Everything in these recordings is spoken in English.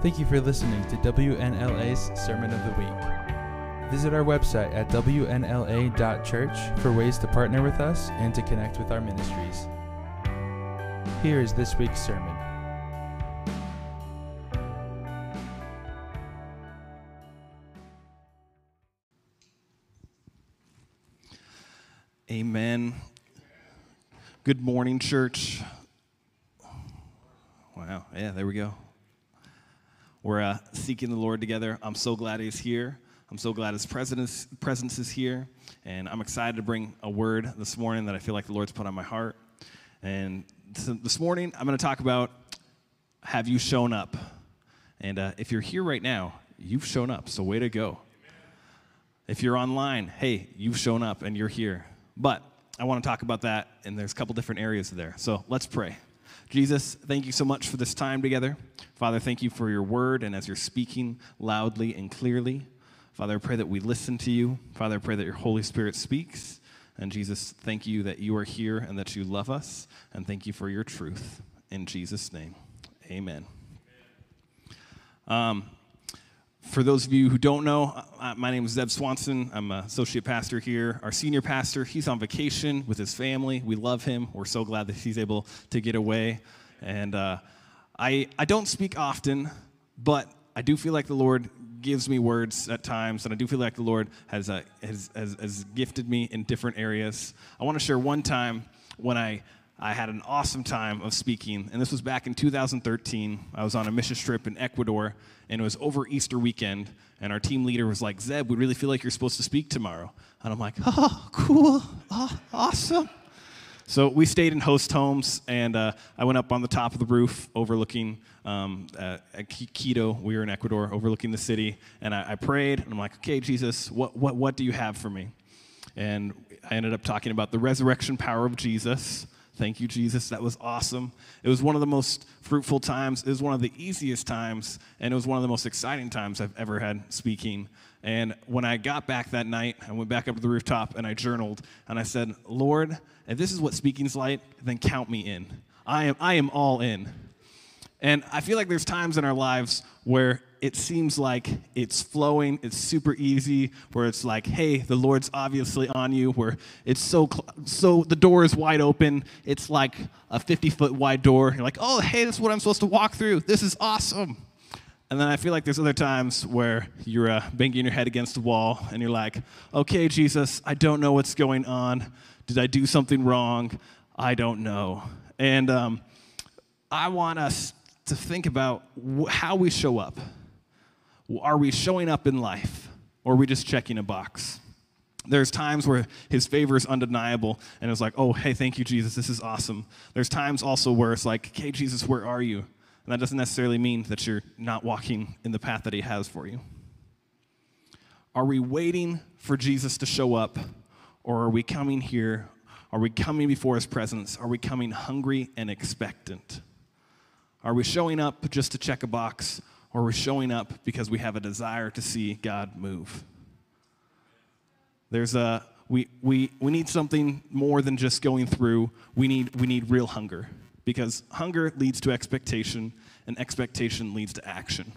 Thank you for listening to WNLA's Sermon of the Week. Visit our website at WNLA.church for ways to partner with us and to connect with our ministries. Here is this week's sermon. Amen. Good morning, church. Wow. Yeah, there we go. We're uh, seeking the Lord together. I'm so glad He's here. I'm so glad His presence, presence is here. And I'm excited to bring a word this morning that I feel like the Lord's put on my heart. And this morning, I'm going to talk about have you shown up? And uh, if you're here right now, you've shown up. So, way to go. If you're online, hey, you've shown up and you're here. But I want to talk about that, and there's a couple different areas there. So let's pray. Jesus, thank you so much for this time together. Father, thank you for your word, and as you're speaking loudly and clearly, Father, I pray that we listen to you. Father, I pray that your Holy Spirit speaks. And Jesus, thank you that you are here and that you love us, and thank you for your truth. In Jesus' name, amen. Um, for those of you who don't know, uh, my name is Zeb Swanson. I'm an associate pastor here. Our senior pastor, he's on vacation with his family. We love him. We're so glad that he's able to get away. And uh, I, I don't speak often, but I do feel like the Lord gives me words at times, and I do feel like the Lord has, uh, has, has, has gifted me in different areas. I want to share one time when I I had an awesome time of speaking, and this was back in 2013. I was on a mission trip in Ecuador, and it was over Easter weekend. And our team leader was like, "Zeb, we really feel like you're supposed to speak tomorrow." And I'm like, "Oh, cool, oh, awesome." So we stayed in host homes, and uh, I went up on the top of the roof overlooking um, uh, Quito. We were in Ecuador, overlooking the city, and I, I prayed, and I'm like, "Okay, Jesus, what, what, what do you have for me?" And I ended up talking about the resurrection power of Jesus Thank you, Jesus. That was awesome. It was one of the most fruitful times. It was one of the easiest times, and it was one of the most exciting times I've ever had speaking. And when I got back that night, I went back up to the rooftop and I journaled, and I said, Lord, if this is what speaking's like, then count me in. I am, I am all in. And I feel like there's times in our lives where it seems like it's flowing, it's super easy, where it's like, hey, the Lord's obviously on you, where it's so, so the door is wide open. It's like a 50 foot wide door. You're like, oh, hey, this is what I'm supposed to walk through. This is awesome. And then I feel like there's other times where you're uh, banging your head against the wall and you're like, okay, Jesus, I don't know what's going on. Did I do something wrong? I don't know. And um, I want us to think about how we show up. Are we showing up in life or are we just checking a box? There's times where his favor is undeniable and it's like, oh, hey, thank you, Jesus, this is awesome. There's times also where it's like, hey, Jesus, where are you? And that doesn't necessarily mean that you're not walking in the path that he has for you. Are we waiting for Jesus to show up or are we coming here? Are we coming before his presence? Are we coming hungry and expectant? Are we showing up just to check a box, or we're showing up because we have a desire to see God move? There's a we, we, we need something more than just going through. We need, we need real hunger because hunger leads to expectation, and expectation leads to action.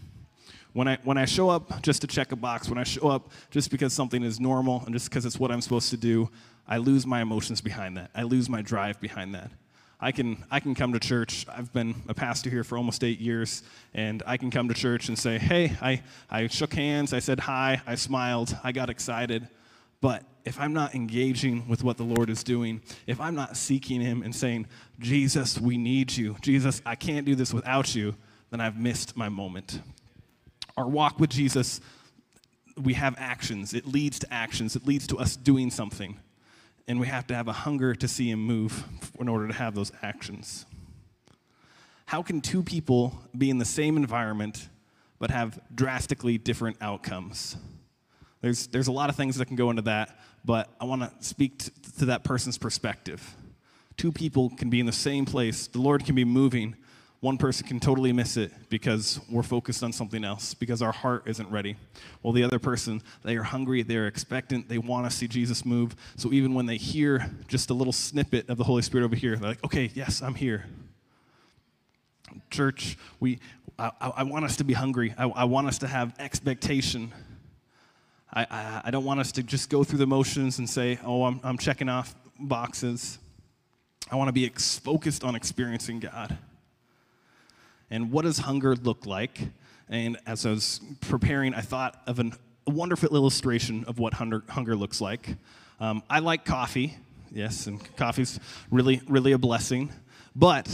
When I, when I show up just to check a box, when I show up just because something is normal and just because it's what I'm supposed to do, I lose my emotions behind that. I lose my drive behind that. I can, I can come to church. I've been a pastor here for almost eight years, and I can come to church and say, hey, I, I shook hands, I said hi, I smiled, I got excited. But if I'm not engaging with what the Lord is doing, if I'm not seeking Him and saying, Jesus, we need you, Jesus, I can't do this without you, then I've missed my moment. Our walk with Jesus, we have actions. It leads to actions, it leads to us doing something and we have to have a hunger to see him move in order to have those actions. How can two people be in the same environment but have drastically different outcomes? There's, there's a lot of things that can go into that, but I want to speak to that person's perspective. Two people can be in the same place, the Lord can be moving, one person can totally miss it because we're focused on something else, because our heart isn't ready. While the other person, they are hungry, they're expectant, they want to see Jesus move. So even when they hear just a little snippet of the Holy Spirit over here, they're like, okay, yes, I'm here. Church, we, I, I want us to be hungry. I, I want us to have expectation. I, I, I, don't want us to just go through the motions and say, oh, I'm, I'm checking off boxes. I want to be ex- focused on experiencing God. And what does hunger look like? And as I was preparing, I thought of an, a wonderful illustration of what hunger, hunger looks like. Um, I like coffee, yes, and coffee's really, really a blessing. But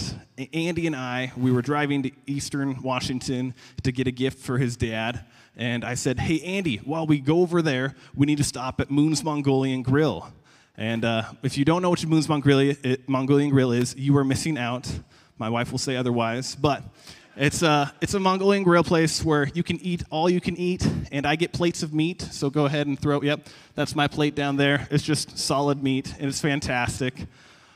Andy and I, we were driving to Eastern Washington to get a gift for his dad. And I said, Hey, Andy, while we go over there, we need to stop at Moon's Mongolian Grill. And uh, if you don't know what Moon's Mongolian, Mongolian Grill is, you are missing out. My wife will say otherwise. But it's a, it's a Mongolian grill place where you can eat all you can eat, and I get plates of meat, so go ahead and throw, yep, that's my plate down there. It's just solid meat, and it's fantastic.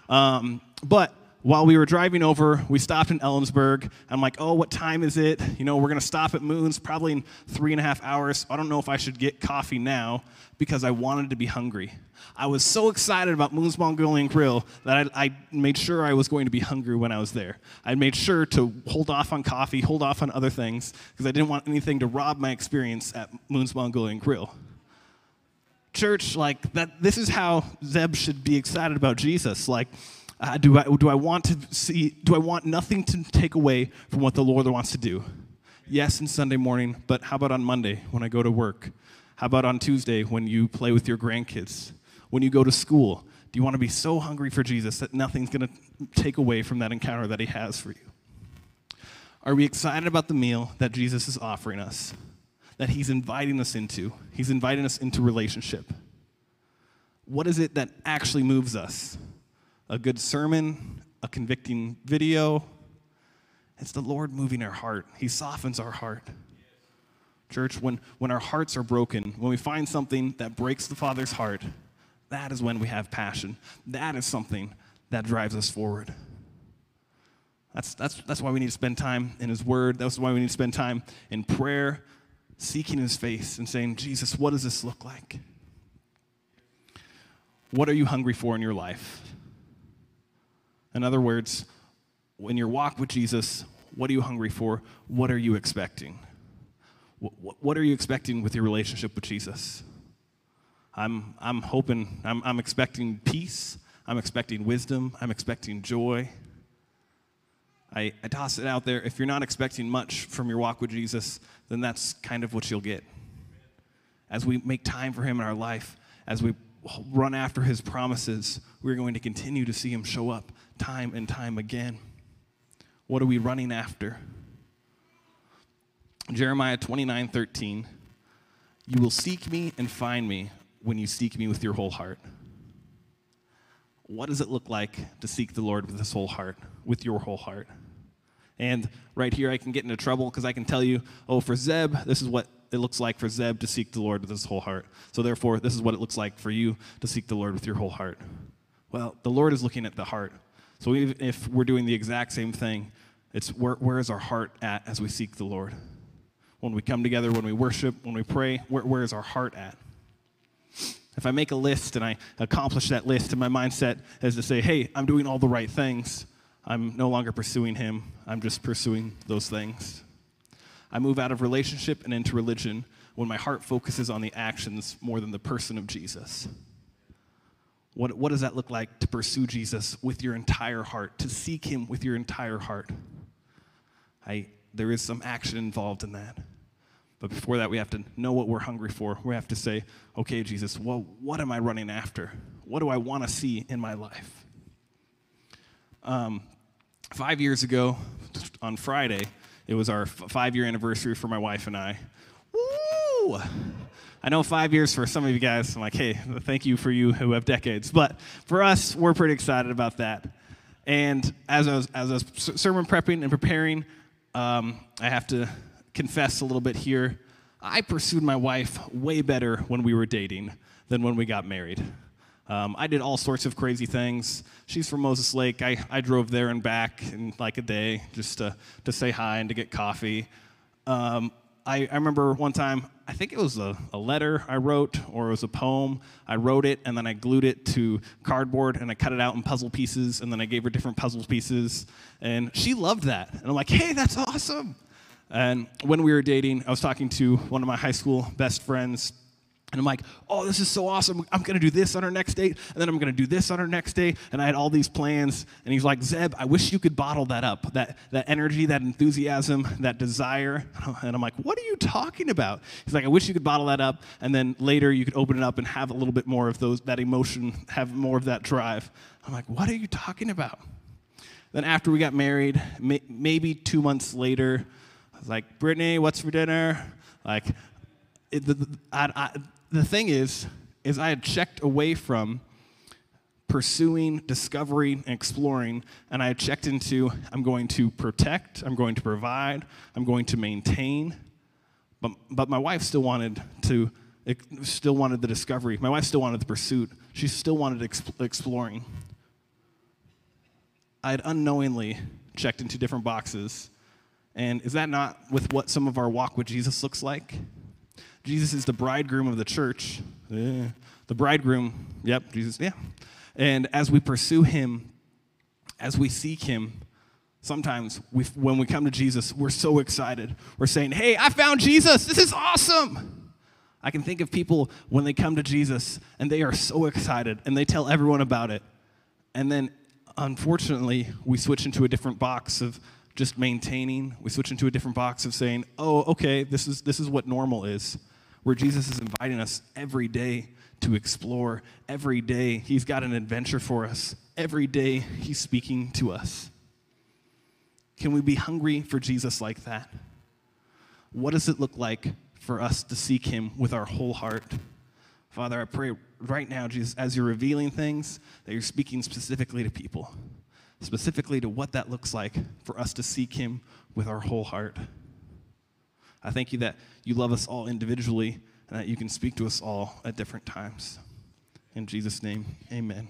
Um, but while we were driving over, we stopped in Ellensburg. I'm like, oh, what time is it? You know, we're going to stop at Moon's probably in three and a half hours. I don't know if I should get coffee now because I wanted to be hungry. I was so excited about Moon's Mongolian Grill that I, I, made sure I was going to be hungry when I was there. I made sure to hold off on coffee, hold off on other things, because I didn't want anything to rob my experience at Moon's Mongolian Grill. Church, like that, this is how Zeb should be excited about Jesus. Like, uh, do I do I want to see? Do I want nothing to take away from what the Lord wants to do? Yes, in Sunday morning, but how about on Monday when I go to work? How about on Tuesday when you play with your grandkids? when you go to school? Do you want to be so hungry for Jesus that nothing's going to take away from that encounter that he has for you? Are we excited about the meal that Jesus is offering us, that he's inviting us into? He's inviting us into relationship. What is it that actually moves us? A good sermon, a convicting video? It's the Lord moving our heart. He softens our heart. Church, when, when our hearts are broken, when we find something that breaks the Father's heart, that is when we have passion. That is something that drives us forward. That's, that's, that's why we need to spend time in His Word. That's why we need to spend time in prayer, seeking His face, and saying, Jesus, what does this look like? What are you hungry for in your life? In other words, when you walk with Jesus, what are you hungry for? What are you expecting? What, what are you expecting with your relationship with Jesus? I'm, I'm hoping, I'm, I'm expecting peace. I'm expecting wisdom. I'm expecting joy. I, I toss it out there. If you're not expecting much from your walk with Jesus, then that's kind of what you'll get. As we make time for Him in our life, as we run after His promises, we're going to continue to see Him show up time and time again. What are we running after? Jeremiah 29 13. You will seek me and find me when you seek me with your whole heart? What does it look like to seek the Lord with this whole heart, with your whole heart? And right here, I can get into trouble because I can tell you, oh, for Zeb, this is what it looks like for Zeb to seek the Lord with his whole heart. So therefore, this is what it looks like for you to seek the Lord with your whole heart. Well, the Lord is looking at the heart. So if we're doing the exact same thing, it's where, where is our heart at as we seek the Lord? When we come together, when we worship, when we pray, where, where is our heart at? If I make a list and I accomplish that list, and my mindset is to say, hey, I'm doing all the right things, I'm no longer pursuing Him, I'm just pursuing those things. I move out of relationship and into religion when my heart focuses on the actions more than the person of Jesus. What, what does that look like to pursue Jesus with your entire heart, to seek Him with your entire heart? I, there is some action involved in that. But before that, we have to know what we're hungry for. We have to say, okay, Jesus, well, what am I running after? What do I want to see in my life? Um, five years ago, on Friday, it was our five year anniversary for my wife and I. Woo! I know five years for some of you guys, I'm like, hey, thank you for you who have decades. But for us, we're pretty excited about that. And as I was, as I was sermon prepping and preparing, um, I have to confess a little bit here. I pursued my wife way better when we were dating than when we got married. Um, I did all sorts of crazy things. She's from Moses Lake. I, I drove there and back in like a day just to, to say hi and to get coffee. Um, I, I, remember one time, I think it was a, a, letter I wrote or it was a poem. I wrote it and then I glued it to cardboard and I cut it out in puzzle pieces and then I gave her different puzzle pieces. And she loved that. And I'm like, hey, that's awesome And when we were dating, I was talking to one of my high school best friends. And I'm like, oh, this is so awesome. I'm going to do this on our next date, and then I'm going to do this on our next date. And I had all these plans. And he's like, Zeb, I wish you could bottle that up that, that energy, that enthusiasm, that desire. And I'm like, what are you talking about? He's like, I wish you could bottle that up, and then later you could open it up and have a little bit more of those, that emotion, have more of that drive. I'm like, what are you talking about? Then after we got married, may, maybe two months later, I was like, Brittany, what's for dinner? Like, it, the, the, I, I, the thing is, is I had checked away from pursuing, discovering, and exploring, and I had checked into I'm going to protect, I'm going to provide, I'm going to maintain. But, but my wife still wanted to still wanted the discovery. My wife still wanted the pursuit. She still wanted exp- exploring. I had unknowingly checked into different boxes. And is that not with what some of our walk with Jesus looks like? Jesus is the bridegroom of the church. Yeah. The bridegroom, yep, Jesus, yeah. And as we pursue him, as we seek him, sometimes we, when we come to Jesus, we're so excited. We're saying, hey, I found Jesus. This is awesome. I can think of people when they come to Jesus and they are so excited and they tell everyone about it. And then, unfortunately, we switch into a different box of just maintaining. We switch into a different box of saying, oh, okay, this is, this is what normal is where Jesus is inviting us every day to explore. Every day, He's got an adventure for us. Every day, He's speaking to us. Can we be hungry for Jesus like that? What does it look like for us to seek Him with our whole heart? Father, I pray right now, Jesus, as you're revealing things, that you're speaking specifically to people, specifically to what that looks like for us to seek Him with our whole heart. I thank you that you love us all individually and that you can speak to us all at different times. In Jesus' name, amen.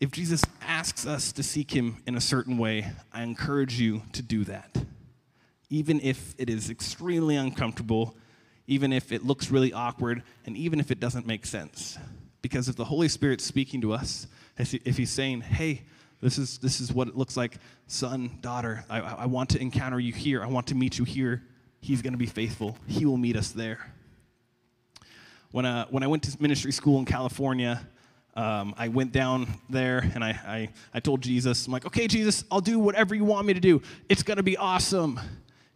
If Jesus asks us to seek him in a certain way, I encourage you to do that. Even if it is extremely uncomfortable, even if it looks really awkward, and even if it doesn't make sense. Because if the Holy Spirit's speaking to us, if he's saying, hey, this is, this is what it looks like, son, daughter, I, I want to encounter you here, I want to meet you here, He's going to be faithful. He will meet us there. When, uh, when I went to ministry school in California, um, I went down there and I, I, I told Jesus, I'm like, okay, Jesus, I'll do whatever you want me to do. It's going to be awesome.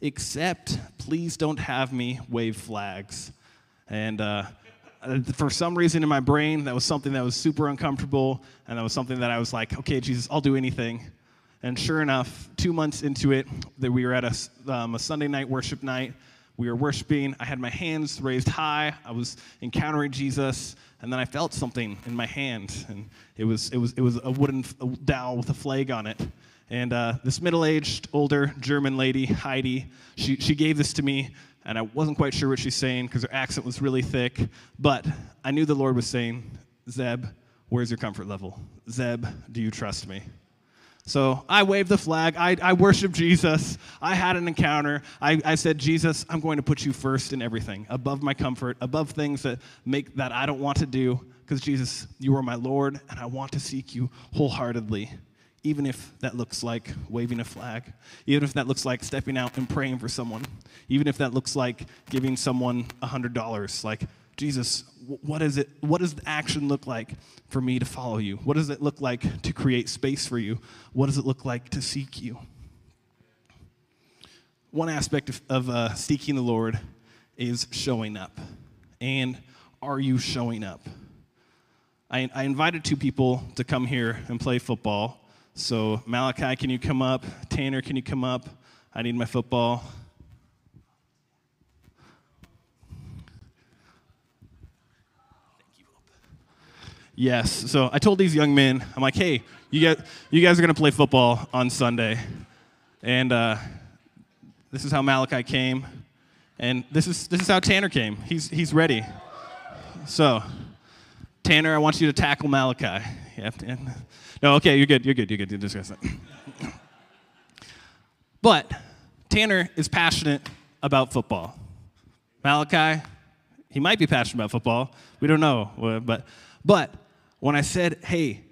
Except, please don't have me wave flags. And uh, for some reason in my brain, that was something that was super uncomfortable. And that was something that I was like, okay, Jesus, I'll do anything. And sure enough, two months into it, that we were at a, um, a Sunday night worship night. We were worshiping. I had my hands raised high. I was encountering Jesus, and then I felt something in my hand, and it was it was it was a wooden dowel with a flag on it. And uh, this middle-aged, older German lady, Heidi, she she gave this to me, and I wasn't quite sure what she's saying because her accent was really thick. But I knew the Lord was saying, "Zeb, where's your comfort level? Zeb, do you trust me?" So I waved the flag. I, I worshiped Jesus. I had an encounter. I, I said, Jesus, I'm going to put you first in everything, above my comfort, above things that make that I don't want to do. Because Jesus, you are my Lord, and I want to seek you wholeheartedly, even if that looks like waving a flag, even if that looks like stepping out and praying for someone, even if that looks like giving someone $100. Like, Jesus, what is it? What does the action look like for me to follow you? What does it look like to create space for you? What does it look like to seek you? One aspect of, of uh, seeking the Lord is showing up. And are you showing up? I, I invited two people to come here and play football. So, Malachi, can you come up? Tanner, can you come up? I need my football. Yes. So I told these young men, I'm like, hey, you guys, you guys are going to play football on Sunday. And uh, this is how Malachi came. And this is, this is how Tanner came. He's, he's ready. So, Tanner, I want you to tackle Malachi. No, okay, you're good. You're good. You're good. You're discuss it. but Tanner is passionate about football. Malachi, he might be passionate about football. We don't know. Uh, but, but when I said, hey,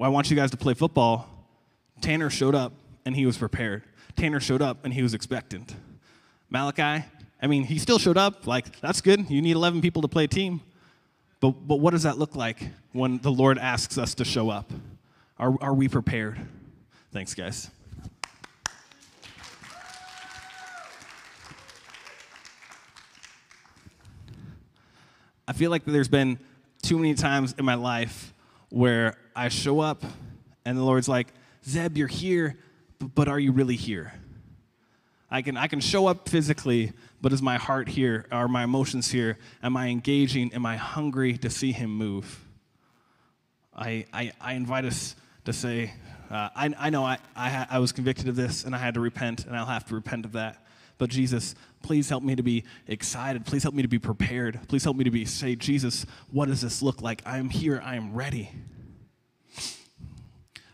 I want you guys to play football, Tanner showed up and he was prepared. Tanner showed up and he was expectant. Malachi, I mean, he still showed up. Like, that's good. You need 11 people to play a team. But, but what does that look like when the Lord asks us to show up? Are, are we prepared? Thanks, guys. I feel like there's been too many times in my life where I show up and the Lord's like, Zeb, you're here, but are you really here? I can, I can show up physically, but is my heart here? Are my emotions here? Am I engaging? Am I hungry to see Him move? I, I, I invite us to say, uh, I, I know I, I, I was convicted of this and I had to repent, and I'll have to repent of that. But Jesus, please help me to be excited. Please help me to be prepared. Please help me to be say, Jesus, what does this look like? I am here. I am ready.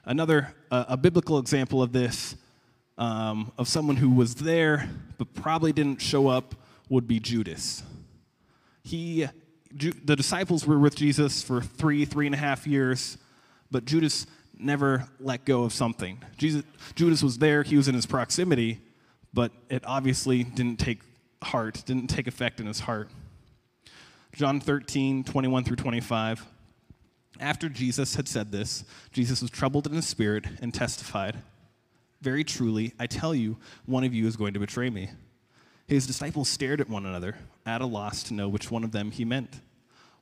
Another uh, a biblical example of this, um, of someone who was there but probably didn't show up, would be Judas. He, Ju- the disciples were with Jesus for three, three and a half years, but Judas never let go of something. Jesus, Judas was there, he was in his proximity, but it obviously didn't take heart, didn't take effect in his heart. John 13, 21 through 25. After Jesus had said this, Jesus was troubled in his spirit and testified, Very truly, I tell you, one of you is going to betray me. His disciples stared at one another, at a loss to know which one of them he meant.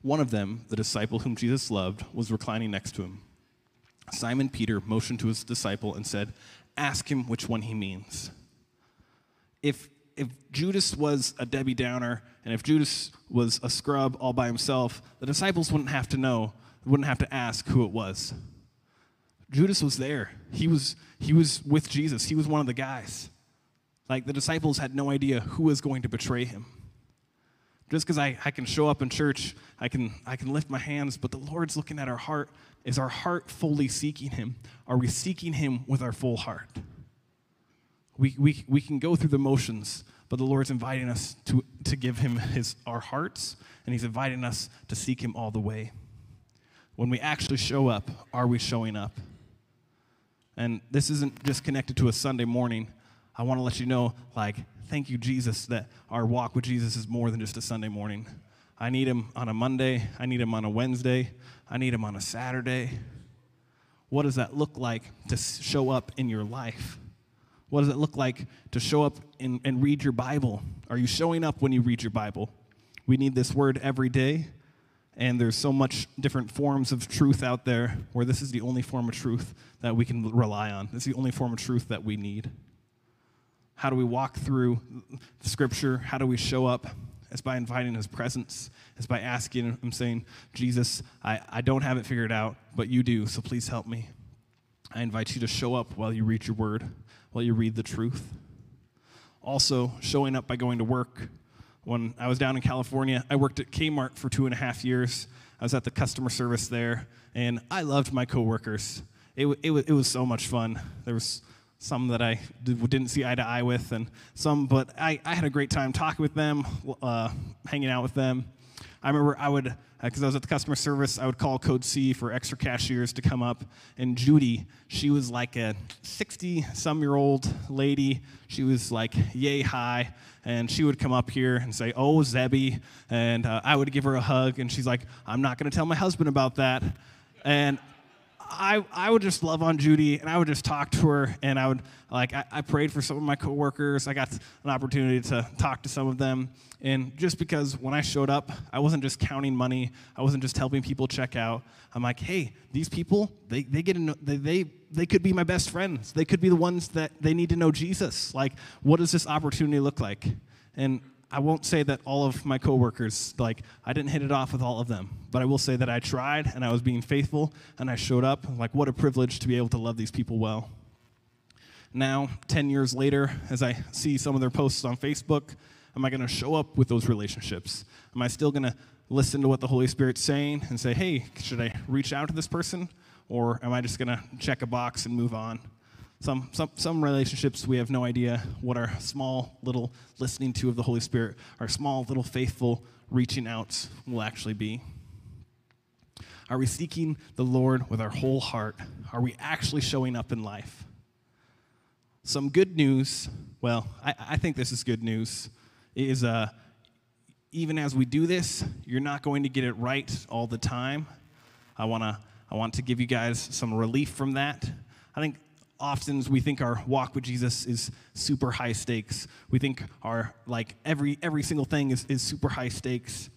One of them, the disciple whom Jesus loved, was reclining next to him. Simon Peter motioned to his disciple and said, Ask him which one he means if if Judas was a Debbie Downer and if Judas was a scrub all by himself, the disciples wouldn't have to know, wouldn't have to ask who it was. Judas was there. He was he was with Jesus. He was one of the guys. Like the disciples had no idea who was going to betray him. Just because I, I can show up in church, I can I can lift my hands, but the Lord's looking at our heart. Is our heart fully seeking him? Are we seeking him with our full heart? We, we, we can go through the motions, but the Lord's inviting us to, to give him his, our hearts, and he's inviting us to seek him all the way. When we actually show up, are we showing up? And this isn't just connected to a Sunday morning. I want to let you know, like, thank you, Jesus, that our walk with Jesus is more than just a Sunday morning. I need him on a Monday. I need him on a Wednesday. I need him on a Saturday. What does that look like to show up in your life? What does it look like to show up and, and read your Bible? Are you showing up when you read your Bible? We need this word every day, and there's so much different forms of truth out there where this is the only form of truth that we can rely on. This is the only form of truth that we need. How do we walk through Scripture? How do we show up? It's by inviting His presence. It's by asking Him, saying, Jesus, I, I don't have it figured out, but you do, so please help me. I invite you to show up while you read your word while you read the truth. Also, showing up by going to work. When I was down in California, I worked at Kmart for two and a half years. I was at the customer service there, and I loved my coworkers. It, it, it was so much fun. There was some that I didn't see eye to eye with, and some, but I, I had a great time talking with them, uh, hanging out with them. I remember I would, because uh, I was at the customer service, I would call Code C for extra cashiers to come up. And Judy, she was like a 60 some year old lady. She was like yay high. And she would come up here and say, Oh, Zebby. And uh, I would give her a hug. And she's like, I'm not going to tell my husband about that. And I, I would just love on Judy and I would just talk to her and I would like I, I, prayed for some of my coworkers. I got an opportunity to talk to some of them. And just because when I showed up, I wasn't just counting money, I wasn't just helping people check out. I'm like, hey, these people, they, they get know, they, they they could be my best friends. They could be the ones that they need to know Jesus. Like, what does this opportunity look like? And I won't say that all of my coworkers, like, I didn't hit it off with all of them, but I will say that I tried and I was being faithful and I showed up. Like, what a privilege to be able to love these people well. Now, 10 years later, as I see some of their posts on Facebook, am I going to show up with those relationships? Am I still going to listen to what the Holy Spirit's saying and say, hey, should I reach out to this person? Or am I just going to check a box and move on? Some, some, some relationships, we have no idea what our small little listening to of the Holy Spirit, our small little faithful reaching out will actually be. Are we seeking the Lord with our whole heart? Are we actually showing up in life? some good news. Well, I, I think this is good news. Is uh, even as we do this, you're not going to get it right all the time. I wanna I want to give you guys some relief from that. I think often we think our walk with Jesus is super high stakes. We think our like every every single thing is, is super high stakes.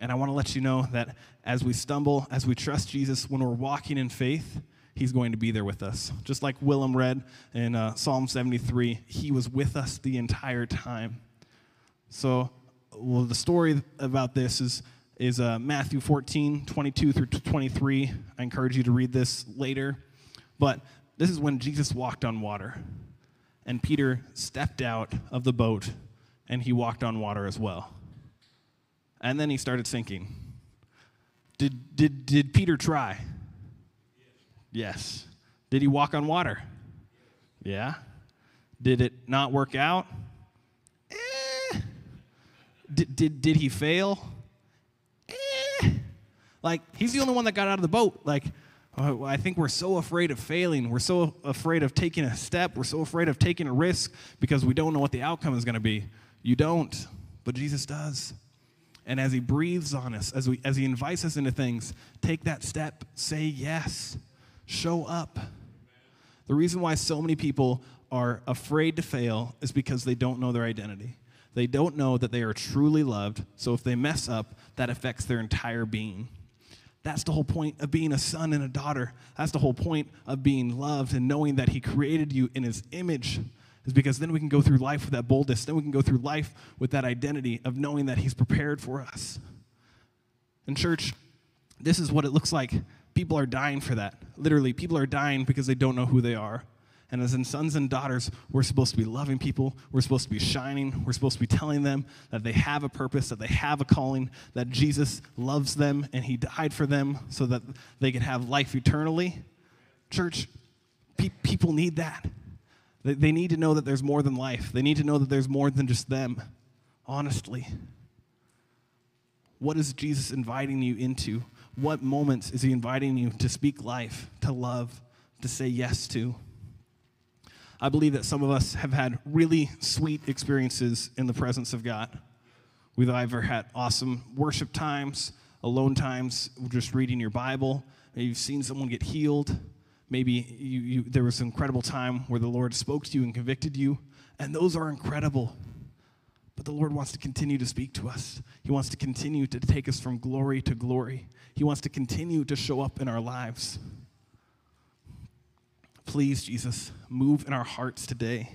And I want to let you know that as we stumble, as we trust Jesus, when we're walking in faith, He's going to be there with us. Just like Willem read in uh, Psalm 73, He was with us the entire time. So, well, the story about this is, is uh, Matthew 14, 22 through 23. I encourage you to read this later. But this is when Jesus walked on water. And Peter stepped out of the boat and he walked on water as well. And then he started sinking. Did, did, did Peter try? Yes. Did he walk on water? Yeah. Did it not work out? Eh. Did, did, did he fail? Eh. Like, he's the only one that got out of the boat. Like, uh, I think we're so afraid of failing. We're so afraid of taking a step. We're so afraid of taking a risk because we don't know what the outcome is going to be. You don't, but Jesus does. And as he breathes on us, as, we, as he invites us into things, take that step, say yes. Show up. The reason why so many people are afraid to fail is because they don't know their identity. They don't know that they are truly loved, so if they mess up, that affects their entire being. That's the whole point of being a son and a daughter. That's the whole point of being loved and knowing that He created you in His image, is because then we can go through life with that boldness. Then we can go through life with that identity of knowing that He's prepared for us. In church, this is what it looks like people are dying for that. Literally, people are dying because they don't know who they are. And as in sons and daughters, we're supposed to be loving people. We're supposed to be shining. We're supposed to be telling them that they have a purpose, that they have a calling, that Jesus loves them and he died for them so that they can have life eternally. Church, pe- people need that. They, they need to know that there's more than life, they need to know that there's more than just them, honestly. What is Jesus inviting you into? What moments is he inviting you to speak life, to love, to say yes to? I believe that some of us have had really sweet experiences in the presence of God. We've either had awesome worship times, alone times, just reading your Bible. Maybe you've seen someone get healed. Maybe you, you, there was an incredible time where the Lord spoke to you and convicted you. And those are incredible. But the Lord wants to continue to speak to us. He wants to continue to take us from glory to glory. He wants to continue to show up in our lives. Please, Jesus, move in our hearts today.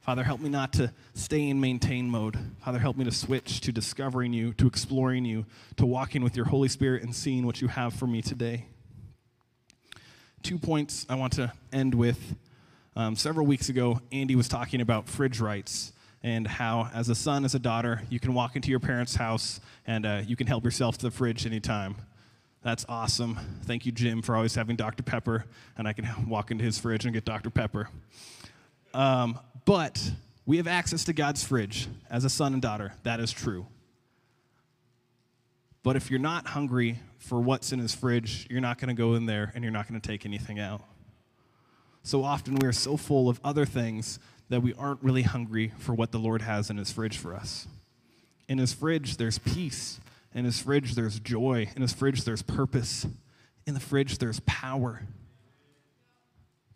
Father, help me not to stay in maintain mode. Father, help me to switch to discovering you, to exploring you, to walking with your Holy Spirit and seeing what you have for me today. Two points I want to end with. Um, several weeks ago, Andy was talking about fridge rights and how, as a son, as a daughter, you can walk into your parents' house and uh, you can help yourself to the fridge anytime. That's awesome. Thank you, Jim, for always having Dr. Pepper, and I can walk into his fridge and get Dr. Pepper. Um, but we have access to God's fridge as a son and daughter. That is true. But if you're not hungry for what's in his fridge, you're not going to go in there and you're not going to take anything out. So often we are so full of other things that we aren't really hungry for what the Lord has in His fridge for us. In His fridge, there's peace. In His fridge, there's joy. In His fridge, there's purpose. In the fridge, there's power.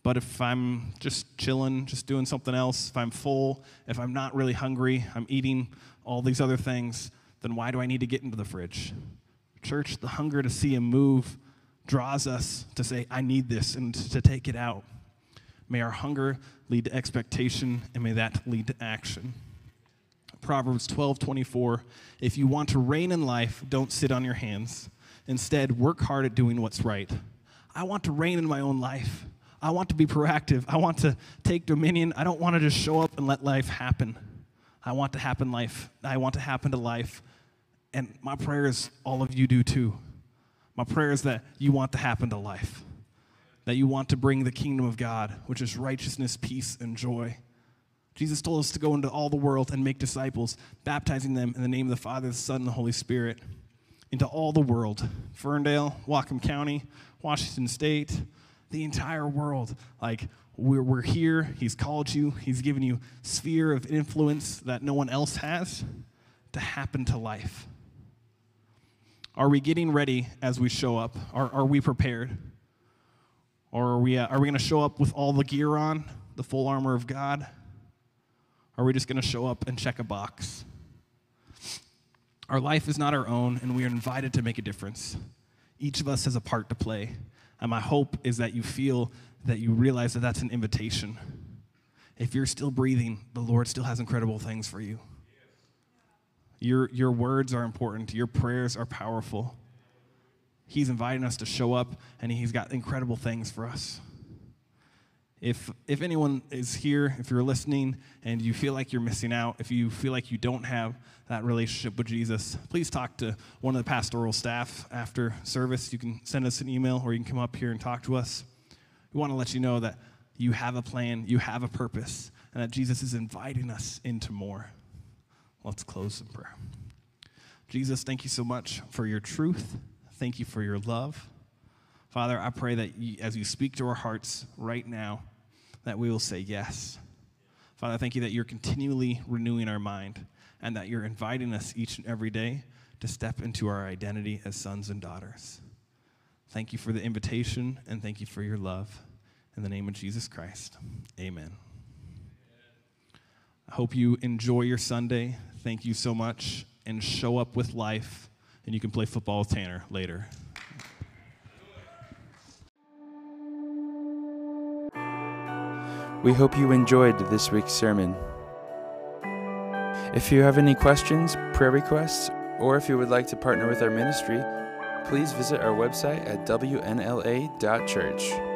But if I'm just chilling, just doing something else, if I'm full, if I'm not really hungry, I'm eating all these other things, then why do I need to get into the fridge? Church, the hunger to see Him move draws us to say, I need this, and to take it out. May our hunger lead to expectation, and may that lead to action. Proverbs 12 24. If you want to reign in life, don't sit on your hands. Instead, work hard at doing what's right. I want to reign in my own life. I want to be proactive. I want to take dominion. I don't want to just show up and let life happen. I want to happen life. I want to happen to life. And my prayer is all of you do too. My prayer is that you want to happen to life that you want to bring the kingdom of God, which is righteousness, peace, and joy. Jesus told us to go into all the world and make disciples, baptizing them in the name of the Father, the Son, and the Holy Spirit, into all the world Ferndale, Whatcom County, Washington State, the entire world. Like, we're, we're here. He's called you. He's given you sphere of influence that no one else has to happen to life. Are we getting ready as we show up? Are, are we prepared? Or are we, uh, are we going to show up with all the gear on, the full armor of God? Are we just going to show up and check a box? Our life is not our own, and we are invited to make a difference. Each of us has a part to play. And my hope is that you feel that you realize that that's an invitation. If you're still breathing, the Lord still has incredible things for you. Your, your words are important, your prayers are powerful. He's inviting us to show up, and He's got incredible things for us. If, if anyone is here, if you're listening and you feel like you're missing out, if you feel like you don't have that relationship with Jesus, please talk to one of the pastoral staff after service. You can send us an email or you can come up here and talk to us. We want to let you know that you have a plan, you have a purpose, and that Jesus is inviting us into more. Let's close in prayer. Jesus, thank you so much for your truth. Thank you for your love. Father, I pray that you, as you speak to our hearts right now, that we will say yes. Father, thank you that you're continually renewing our mind and that you're inviting us each and every day to step into our identity as sons and daughters. Thank you for the invitation and thank you for your love. In the name of Jesus Christ, amen. I hope you enjoy your Sunday. Thank you so much and show up with life, and you can play football with Tanner later. We hope you enjoyed this week's sermon. If you have any questions, prayer requests, or if you would like to partner with our ministry, please visit our website at wnla.church.